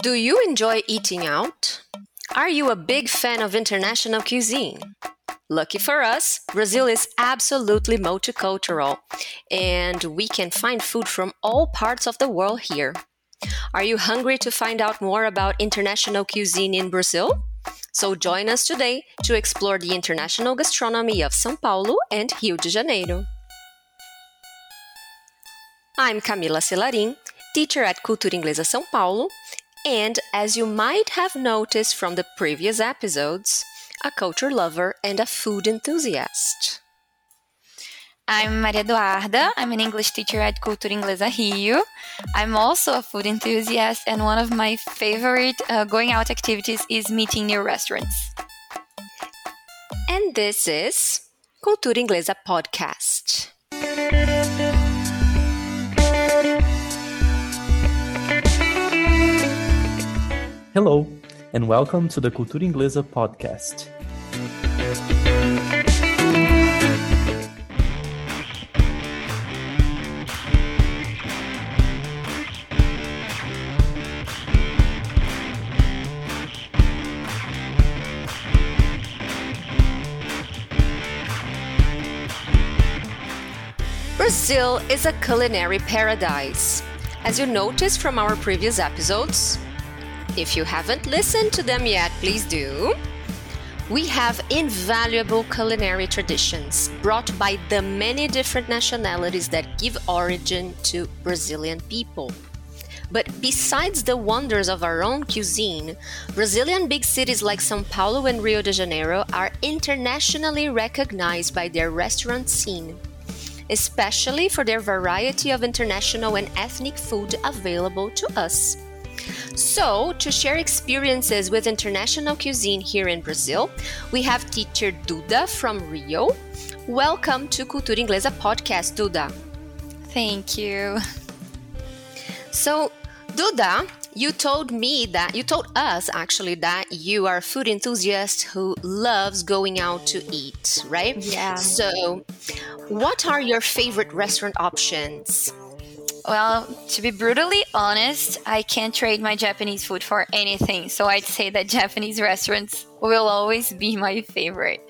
Do you enjoy eating out? Are you a big fan of international cuisine? Lucky for us, Brazil is absolutely multicultural, and we can find food from all parts of the world here. Are you hungry to find out more about international cuisine in Brazil? So join us today to explore the international gastronomy of São Paulo and Rio de Janeiro. I'm Camila Selarin, teacher at Cultura Inglesa São Paulo, and as you might have noticed from the previous episodes, a culture lover and a food enthusiast. I'm Maria Eduarda. I'm an English teacher at Cultura Inglesa Rio. I'm also a food enthusiast, and one of my favorite uh, going out activities is meeting new restaurants. And this is Cultura Inglesa Podcast. Hello, and welcome to the Cultura Inglesa podcast. Brazil is a culinary paradise. As you noticed from our previous episodes, if you haven't listened to them yet, please do. We have invaluable culinary traditions brought by the many different nationalities that give origin to Brazilian people. But besides the wonders of our own cuisine, Brazilian big cities like Sao Paulo and Rio de Janeiro are internationally recognized by their restaurant scene, especially for their variety of international and ethnic food available to us. So, to share experiences with international cuisine here in Brazil, we have teacher Duda from Rio. Welcome to Cultura Inglesa podcast, Duda. Thank you. So, Duda, you told me that you told us actually that you are a food enthusiast who loves going out to eat, right? Yeah. So, what are your favorite restaurant options? Well, to be brutally honest, I can't trade my Japanese food for anything. So I'd say that Japanese restaurants will always be my favorite.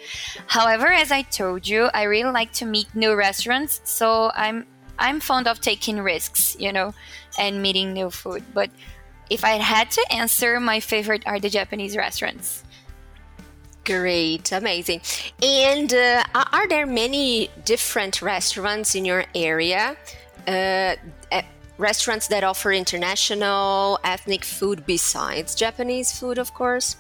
However, as I told you, I really like to meet new restaurants, so I'm I'm fond of taking risks, you know, and meeting new food. But if I had to answer, my favorite are the Japanese restaurants. Great, amazing. And uh, are there many different restaurants in your area? Uh, restaurants that offer international ethnic food besides Japanese food, of course?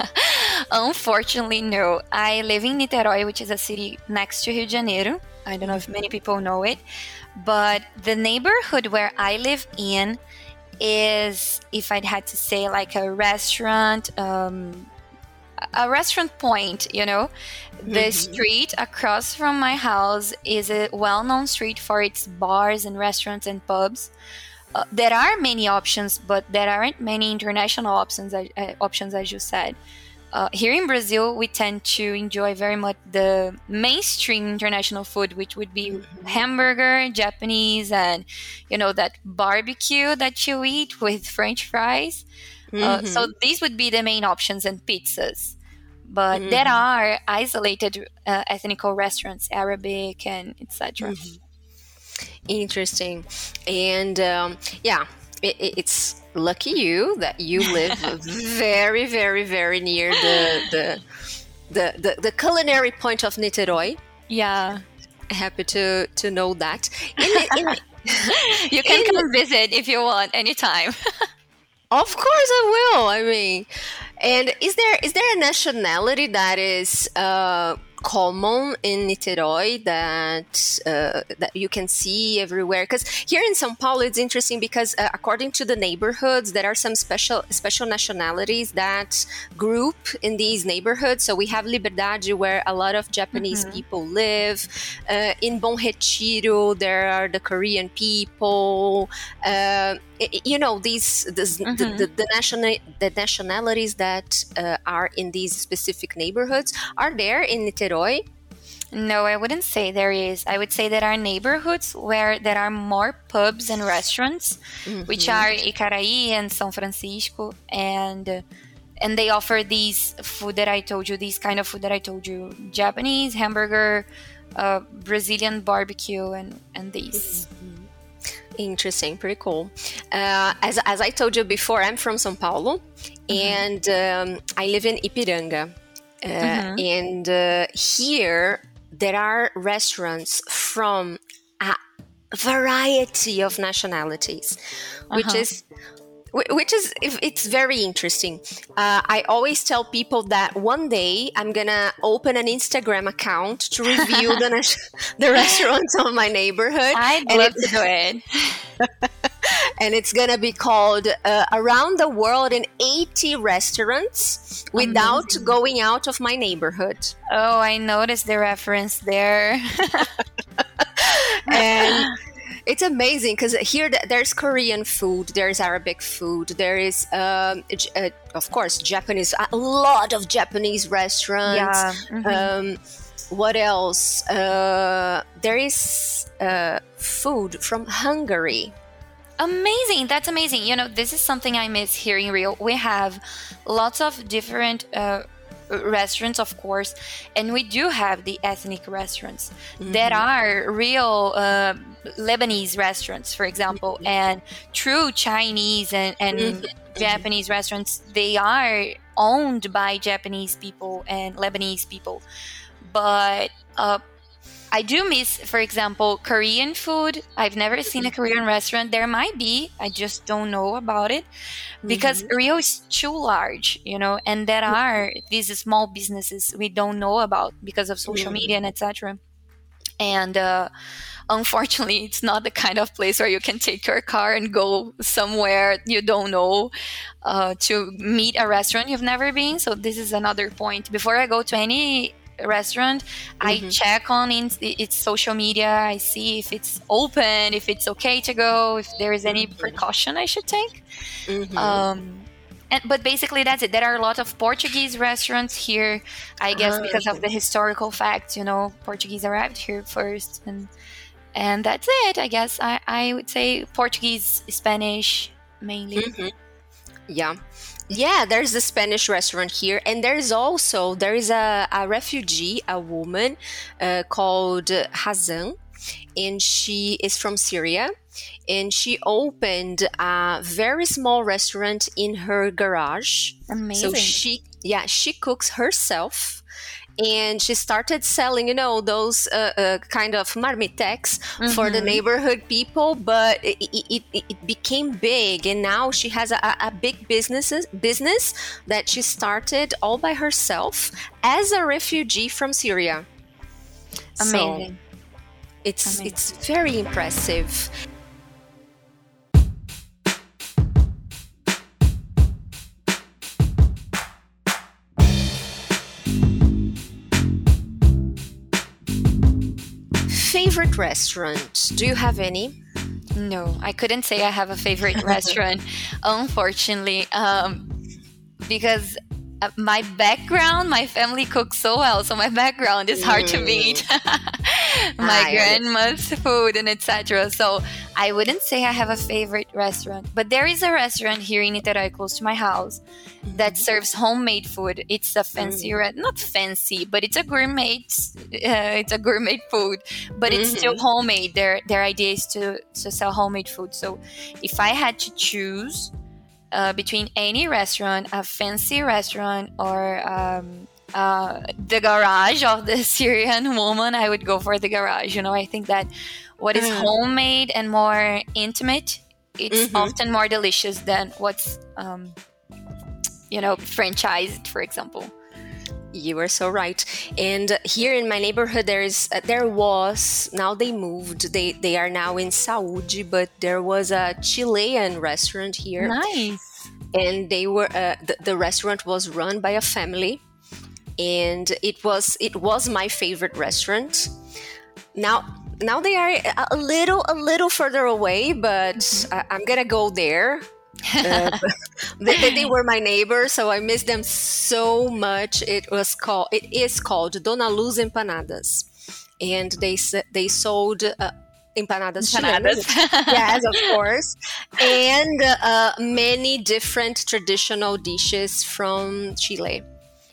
Unfortunately, no. I live in Niterói, which is a city next to Rio de Janeiro. I don't know if many people know it, but the neighborhood where I live in is, if I'd had to say, like a restaurant, um, a restaurant point, you know. The mm-hmm. street across from my house is a well known street for its bars and restaurants and pubs. Uh, there are many options, but there aren't many international options, uh, options as you said. Uh, here in Brazil, we tend to enjoy very much the mainstream international food, which would be mm-hmm. hamburger, Japanese, and you know that barbecue that you eat with French fries. Mm-hmm. Uh, so mm-hmm. these would be the main options and pizzas. But mm-hmm. there are isolated uh, ethnical restaurants, Arabic and etc. Mm-hmm. Interesting, and um, yeah, it, it's lucky you that you live very, very, very near the the the, the, the culinary point of Niterói. Yeah, happy to to know that. In, in, you can in, come visit if you want anytime. Of course I will. I mean, and is there is there a nationality that is uh, common in Niterói that uh, that you can see everywhere. Because here in São Paulo, it's interesting because uh, according to the neighborhoods, there are some special special nationalities that group in these neighborhoods. So we have Liberdade, where a lot of Japanese mm-hmm. people live. Uh, in Bom Retiro, there are the Korean people. Uh, you know these this, mm-hmm. the, the, the, national the nationalities that uh, are in these specific neighborhoods are there in Niterói No, I wouldn't say there is. I would say there are neighborhoods where there are more pubs and restaurants, mm-hmm. which are Icaraí and São Francisco, and and they offer these food that I told you, these kind of food that I told you, Japanese hamburger, uh, Brazilian barbecue, and and these. Mm-hmm. Interesting, pretty cool. Uh, as, as I told you before, I'm from São Paulo, mm-hmm. and um, I live in Ipiranga. Uh, mm-hmm. And uh, here there are restaurants from a variety of nationalities, which uh-huh. is which is it's very interesting uh, i always tell people that one day i'm gonna open an instagram account to review the, the restaurants of my neighborhood i'd love to do it and it's gonna be called uh, around the world in 80 restaurants without Amazing. going out of my neighborhood oh i noticed the reference there and it's amazing because here there's Korean food, there's Arabic food, there is, um, uh, of course, Japanese, a lot of Japanese restaurants. Yeah. Mm-hmm. Um, what else? Uh, there is uh, food from Hungary. Amazing. That's amazing. You know, this is something I miss here in Rio. We have lots of different uh, restaurants, of course, and we do have the ethnic restaurants mm-hmm. that are real uh, Lebanese restaurants, for example, mm-hmm. and true Chinese and, and mm-hmm. Japanese restaurants. They are owned by Japanese people and Lebanese people, but uh, I do miss, for example, Korean food. I've never seen a Korean restaurant. There might be, I just don't know about it because mm-hmm. Rio is too large, you know, and there are these small businesses we don't know about because of social mm-hmm. media and etc. And uh, unfortunately, it's not the kind of place where you can take your car and go somewhere you don't know uh, to meet a restaurant you've never been. So this is another point. Before I go to any restaurant mm-hmm. i check on its social media i see if it's open if it's okay to go if there is any mm-hmm. precaution i should take mm-hmm. um, and, but basically that's it there are a lot of portuguese restaurants here i guess uh, because of the historical facts you know portuguese arrived here first and and that's it i guess i, I would say portuguese spanish mainly mm-hmm. yeah yeah, there's a Spanish restaurant here, and there's also there is a, a refugee, a woman uh, called Hazan, and she is from Syria, and she opened a very small restaurant in her garage. Amazing. So she yeah she cooks herself and she started selling you know those uh, uh, kind of marmitex mm-hmm. for the mm-hmm. neighborhood people but it, it, it, became big and now she has a, a big businesses business that she started all by herself as a refugee from syria amazing so it's amazing. it's very impressive favorite restaurant? Do you have any? No, I couldn't say I have a favorite restaurant, unfortunately, um, because my background, my family cooks so well, so my background is hard mm. to beat. my I grandma's food and etc. So I wouldn't say I have a favorite restaurant, but there is a restaurant here in Niterói close to my house that mm-hmm. serves homemade food. It's a fancy, mm. not fancy, but it's a gourmet. Uh, it's a gourmet food, but it's mm-hmm. still homemade. Their their idea is to to sell homemade food. So if I had to choose uh, between any restaurant, a fancy restaurant, or um, uh, the garage of the Syrian woman, I would go for the garage. You know, I think that what is mm. homemade and more intimate, it's mm-hmm. often more delicious than what's, um, you know, franchised, for example. You are so right. And here in my neighborhood, there is uh, there was now they moved. They they are now in Saúde, but there was a Chilean restaurant here. Nice. And they were uh, the, the restaurant was run by a family, and it was it was my favorite restaurant. Now now they are a little a little further away, but mm-hmm. I, I'm gonna go there uh, they, they, were my neighbors, so I miss them so much. It was called, it is called Dona Luz Empanadas. and they they sold uh, empanadas, Empanadas. yes, of course, and uh, many different traditional dishes from Chile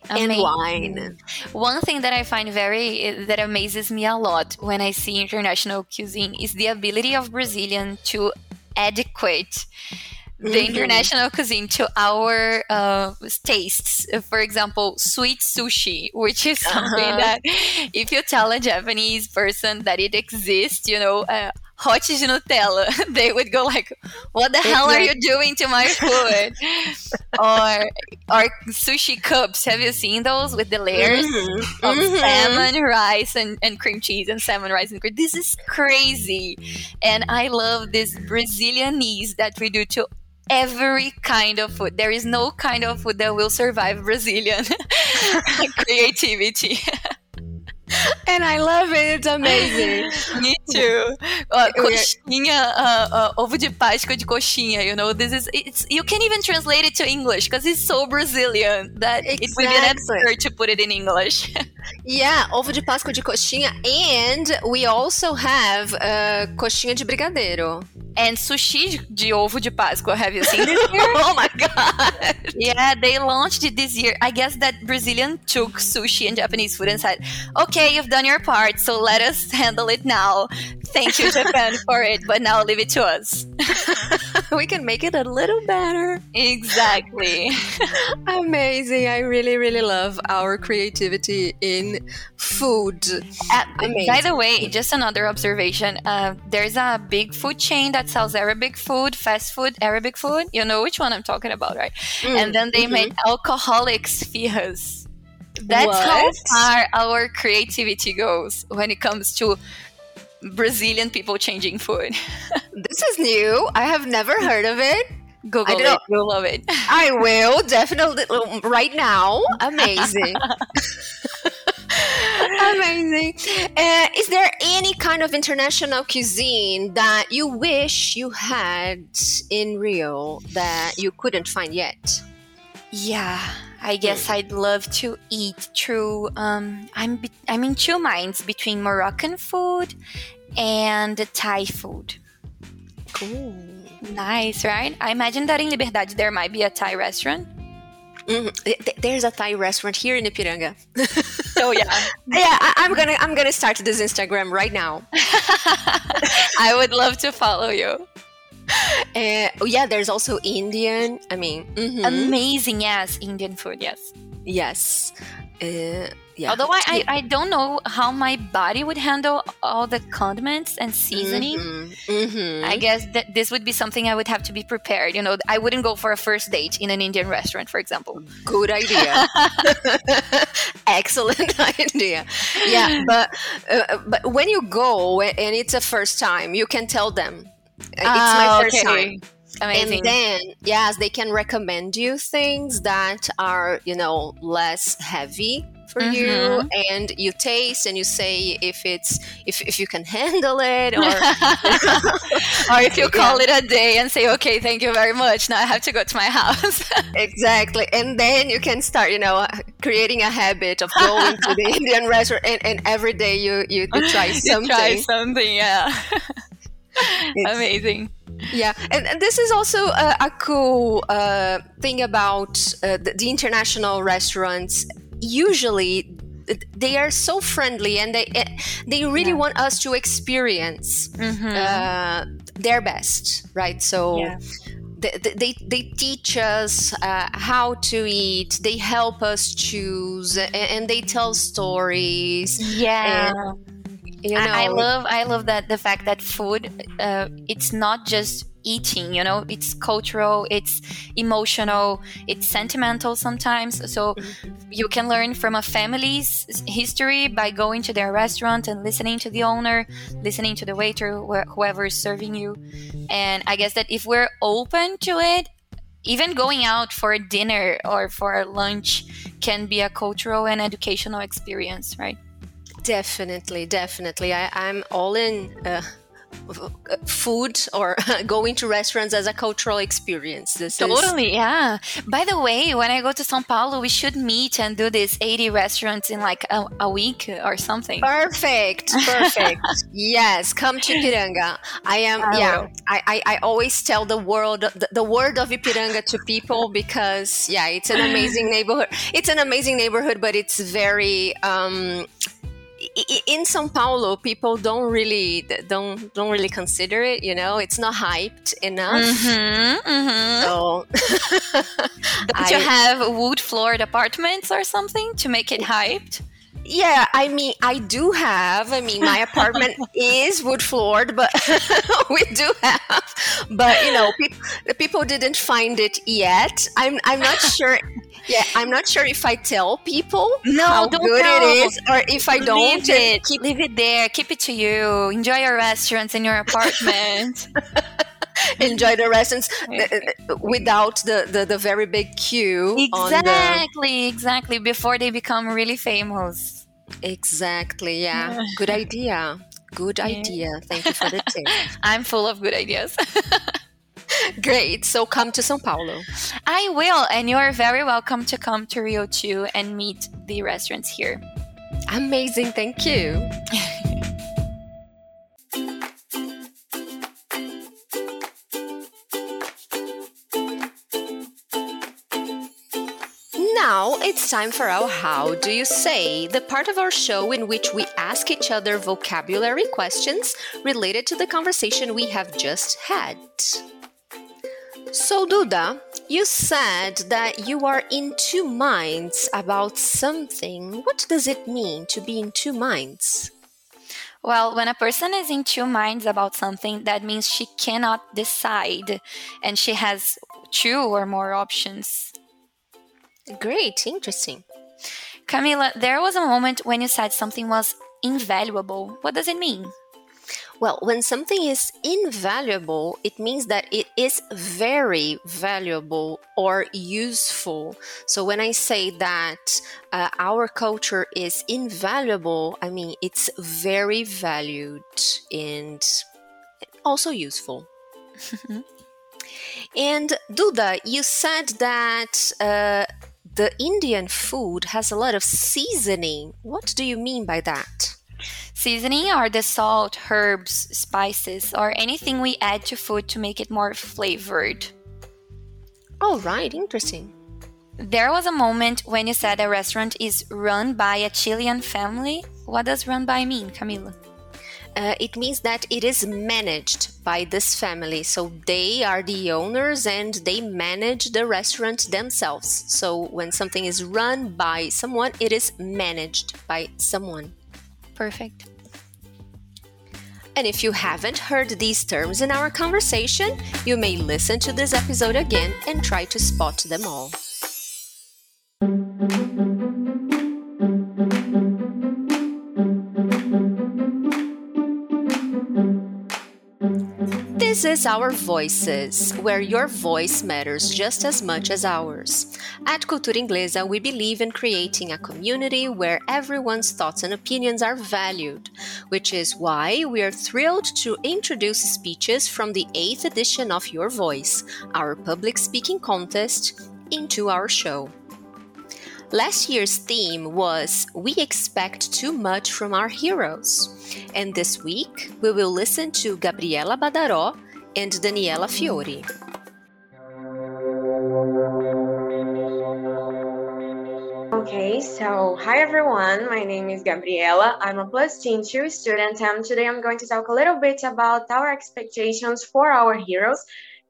and wine. One thing that I find very that amazes me a lot when I see international cuisine is the ability of Brazilian to adequate the Mhm. international cuisine to our uh, tastes. For example, sweet sushi, which is something Uh-huh. that if you tell a Japanese person that it exists, you know, uh, hot de Nutella, they would go like, "What the hell are you doing to my food?" or or sushi cups. Have you seen those with the layers? Mhm. of Mhm. salmon, rice, and, and cream cheese, and salmon, rice, and cream. This is crazy. And I love this Brazilianese that we do to every kind of food. There is no kind of food that will survive Brazilian creativity. And I love it. It's amazing. Me too. Uh, coxinha, uh, uh, ovo de Páscoa de coxinha. You know, this is it's. You can even translate it to English because it's so Brazilian that it would be an Exactly. absurd to put it in English. Yeah, ovo de Páscoa de coxinha, and we also have uh, coxinha de brigadeiro. And sushi de ovo de Páscoa. Have you seen this here? oh my god! yeah, they launched it this year. I guess that Brazilian took sushi and Japanese food and said, "Okay, you've done your part, so let us handle it now." Thank you, Japan, for it, but now leave it to us. we can make it a little better. Exactly. Amazing! I really, really love our creativity in food. Uh, by the way, just another observation. Uh, there's a big food chain that sells Arabic food, fast food, Arabic food. You know which one I'm talking about, right? and then they mhm. made alcoholic spheres. That's how far our creativity goes when it comes to Brazilian people changing food. This is new. I have never heard of it. Google know. it, you'll love it. I will definitely right now. Amazing. Amazing. Uh, is there any kind of international cuisine that you wish you had in Rio that you couldn't find yet? Yeah, I guess I'd love to eat through. Um, I'm be- I'm in two minds between Moroccan food and Thai food. Cool. Nice, right? I imagine that in Liberdade there might be a Thai restaurant. There's a Thai restaurant here in Ipiranga. So yeah, yeah, I- I'm gonna I'm gonna start this Instagram right now. I would love to follow you. Uh, oh, yeah, there's also Indian. I mean, mhm. Amazing, yes, Indian food, yes. yes. Uh, yeah. Although I, I, I don't know how my body would handle all the condiments and seasoning. Mhm, mhm. I guess that this would be something I would have to be prepared. You know, I wouldn't go for a first date in an Indian restaurant, for example. Good idea. Excellent idea. Yeah, but uh, but when you go and it's a first time, you can tell them uh, it's my Ah, first okay. time. Amazing. And then, yes, they can recommend you things that are, you know, less heavy for you, Mhm. and you taste and you say if it's if, if you can handle it, or or if you call it a day and say, okay, thank you very much. Now I have to go to my house. exactly, and then you can start, you know, creating a habit of going to the Indian restaurant, and, and every day you you, you try You something. try something, yeah. Amazing. Yeah, and, and this is also a, a cool uh, thing about uh, the, the international restaurants. Usually, they are so friendly, and they eh, they really Yeah. want us to experience Mhm. uh, their best, right? So. Yeah. They, they, they teach us uh, how to eat they help us choose and, and they tell stories yeah. You know I, I love I love that the fact that food uh, it's not just eating you know it's cultural it's emotional it's sentimental sometimes. So you can learn from a family's history by going to their restaurant and listening to the owner listening to the waiter wh- whoever is serving you. And i guess that if we're open to it even going out for dinner or for a lunch can be a cultural and educational experience right Definitely, definitely. I, I'm all in uh, food or going to restaurants as a cultural experience. This totally, is... yeah. By the way, when I go to São Paulo, we should meet and do this 80 restaurants in like a, a week or something. Perfect, perfect. yes, come to Ipiranga. I am, I yeah. I, I, I, always tell the world, the, the word of Ipiranga to people because, yeah, it's an amazing neighborhood. It's an amazing neighborhood, but it's very um, in São Paulo, people don't really don't don't really consider it. You know, it's not hyped enough. Mm-hmm, mm-hmm. So, don't I, you have wood floored apartments or something to make it hyped? Yeah, I mean, I do have. I mean, my apartment is wood floored, but we do have. But you know, people people didn't find it yet. I'm I'm not sure. Yeah, I'm not sure if I tell people no, how good tell. it is, or if I don't. Leave it. Keep, leave it there. Keep it to you. Enjoy your restaurants in your apartment. enjoy the restaurants uh, uh, without the, the, the very big queue. Exactly, the... exactly. Before they become really famous. Exactly. Yeah. yeah. Good idea. Good idea. Thank you for the tip. I'm full of good ideas. Great. So come to Sao Paulo. I will. And you are very welcome to come to Rio too and meet the restaurants here. Amazing. Thank you. It's time for our How Do You Say, the part of our show in which we ask each other vocabulary questions related to the conversation we have just had. So, Duda, you said that you are in two minds about something. What does it mean to be in two minds? Well, when a person is in two minds about something, that means she cannot decide and she has two or more options. Great, interesting. Camila, there was a moment when you said something was invaluable. What does it mean? Well, when something is invaluable, it means that it is very valuable or useful. So when I say that uh, our culture is invaluable, I mean it's very valued and also useful. and Duda, you said that uh, the Indian food has a lot of seasoning. What do you mean by that? Seasoning are the salt, herbs, spices, or anything we add to food to make it more flavored. All right, interesting. There was a moment when you said a restaurant is run by a Chilean family. What does run by mean, Camila? Uh, it means that it is managed by this family. So they are the owners and they manage the restaurant themselves. So when something is run by someone, it is managed by someone. Perfect. And if you haven't heard these terms in our conversation, you may listen to this episode again and try to spot them all. This is Our Voices, where your voice matters just as much as ours. At Cultura Inglesa, we believe in creating a community where everyone's thoughts and opinions are valued, which is why we are thrilled to introduce speeches from the 8th edition of Your Voice, our public speaking contest, into our show. Last year's theme was We Expect Too Much from Our Heroes. And this week, we will listen to Gabriela Badaró and Daniela Fiore. Okay, so hi everyone, my name is Gabriela. I'm a plus teen 2 student and today I'm going to talk a little bit about our expectations for our heroes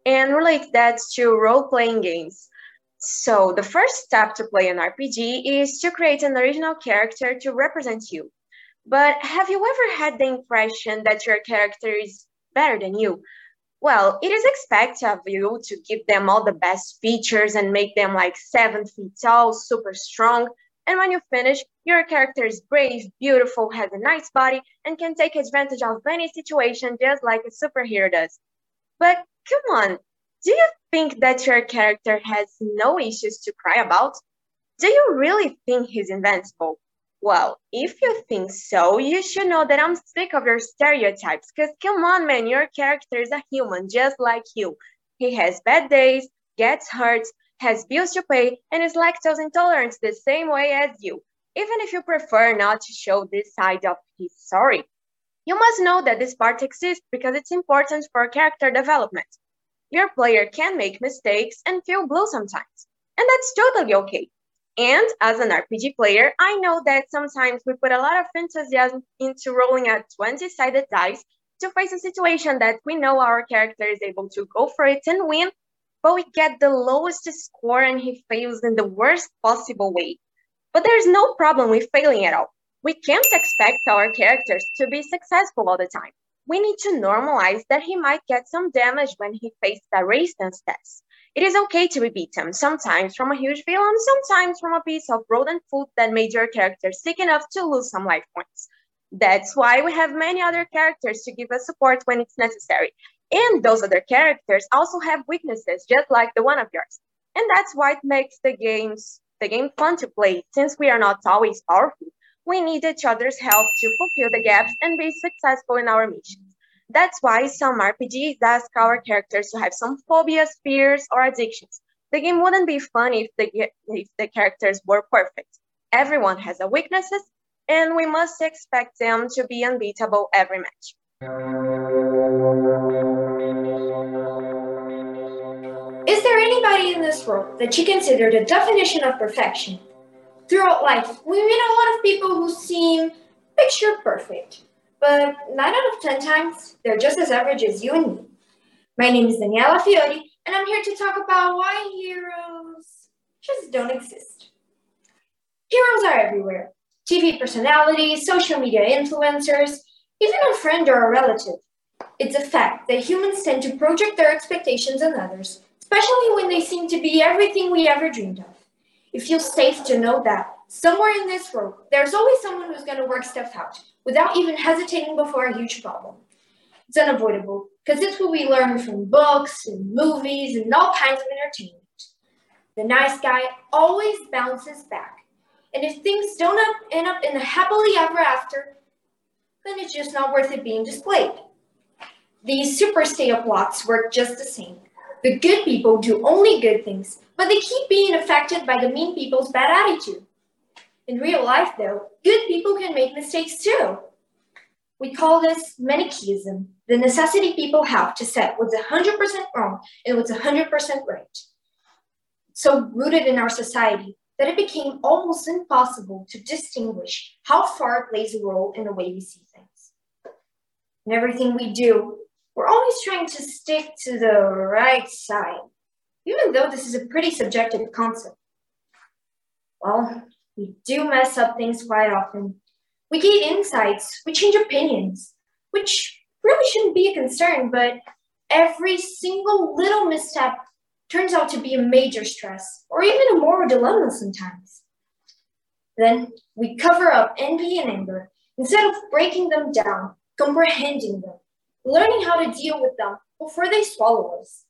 and relate that to role-playing games. So the first step to play an RPG is to create an original character to represent you. But have you ever had the impression that your character is better than you? Well, it is expected of you to give them all the best features and make them like seven feet tall, super strong. And when you finish, your character is brave, beautiful, has a nice body, and can take advantage of any situation just like a superhero does. But come on, do you think that your character has no issues to cry about? Do you really think he's invincible? Well, if you think so, you should know that I'm sick of your stereotypes. Because come on, man, your character is a human just like you. He has bad days, gets hurt, has bills to pay, and is lactose intolerant the same way as you. Even if you prefer not to show this side of his story, you must know that this part exists because it's important for character development. Your player can make mistakes and feel blue sometimes, and that's totally okay. And as an RPG player, I know that sometimes we put a lot of enthusiasm into rolling a 20 sided dice to face a situation that we know our character is able to go for it and win, but we get the lowest score and he fails in the worst possible way. But there's no problem with failing at all. We can't expect our characters to be successful all the time. We need to normalize that he might get some damage when he faces a resistance test. It is okay to be beaten, sometimes from a huge villain, sometimes from a piece of rodent food that made your character sick enough to lose some life points. That's why we have many other characters to give us support when it's necessary. And those other characters also have weaknesses, just like the one of yours. And that's why it makes the games the game fun to play, since we are not always powerful. We need each other's help to fulfill the gaps and be successful in our missions. That's why some RPGs ask our characters to have some phobias, fears, or addictions. The game wouldn't be fun if the, if the characters were perfect. Everyone has a weaknesses, and we must expect them to be unbeatable every match. Is there anybody in this world that you consider the definition of perfection? Throughout life, we meet a lot of people who seem picture perfect. But 9 out of 10 times, they're just as average as you and me. My name is Daniela Fiori, and I'm here to talk about why heroes just don't exist. Heroes are everywhere TV personalities, social media influencers, even a friend or a relative. It's a fact that humans tend to project their expectations on others, especially when they seem to be everything we ever dreamed of. It feels safe to know that somewhere in this world, there's always someone who's going to work stuff out without even hesitating before a huge problem. It's unavoidable because it's what we learn from books and movies and all kinds of entertainment. The nice guy always bounces back. And if things don't end up in a happily ever after, then it's just not worth it being displayed. These super stay up plots work just the same. The good people do only good things, but they keep being affected by the mean people's bad attitude. In real life, though, good people can make mistakes too. We call this Manichaeism, the necessity people have to set what's 100% wrong and what's 100% right. So rooted in our society that it became almost impossible to distinguish how far it plays a role in the way we see things. In everything we do, we're always trying to stick to the right side, even though this is a pretty subjective concept. Well, we do mess up things quite often. We gain insights, we change opinions, which really shouldn't be a concern, but every single little misstep turns out to be a major stress or even a moral dilemma sometimes. Then we cover up envy and anger instead of breaking them down, comprehending them, learning how to deal with them before they swallow us.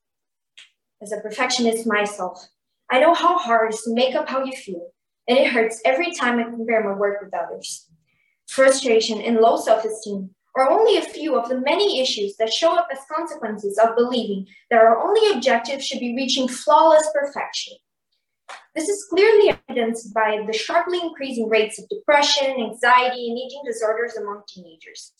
As a perfectionist myself, I know how hard it is to make up how you feel and it hurts every time I compare my work with others. Frustration and low self esteem are only a few of the many issues that show up as consequences of believing that our only objective should be reaching flawless perfection. This is clearly evidenced by the sharply increasing rates of depression, anxiety, and eating disorders among teenagers.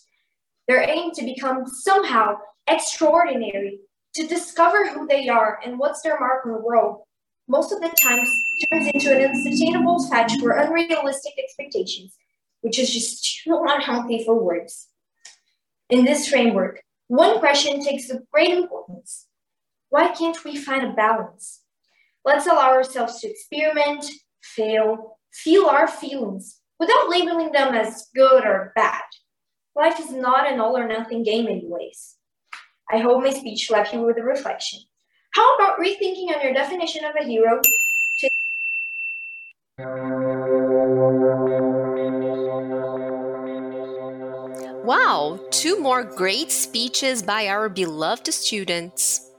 Their aim to become somehow extraordinary, to discover who they are and what's their mark on the world, most of the times turns into an unsustainable fetch for unrealistic expectations, which is just too unhealthy for words. In this framework, one question takes a great importance. Why can't we find a balance? Let's allow ourselves to experiment, fail, feel our feelings without labeling them as good or bad. Life is not an all or nothing game, anyways. I hope my speech left you with a reflection. How about rethinking on your definition of a hero? Wow, two more great speeches by our beloved students.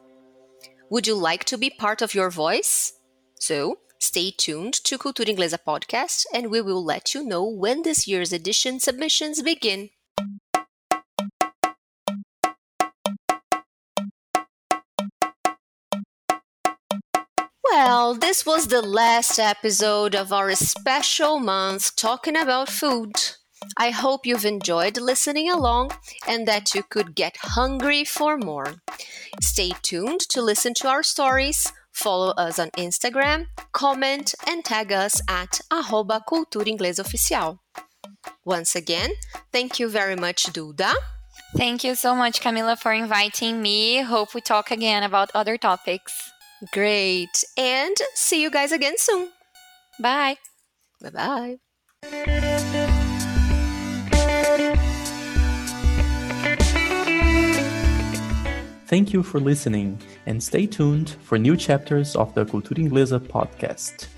Would you like to be part of your voice? So, Stay tuned to Cultura Inglesa podcast and we will let you know when this year's edition submissions begin. Well, this was the last episode of our special month talking about food. I hope you've enjoyed listening along and that you could get hungry for more. Stay tuned to listen to our stories, follow us on Instagram, comment, and tag us at arroba Oficial. Once again, thank you very much, Duda. Thank you so much, Camila, for inviting me. Hope we talk again about other topics. Great. And see you guys again soon. Bye. Bye bye. Thank you for listening and stay tuned for new chapters of the Cultura Inglesa podcast.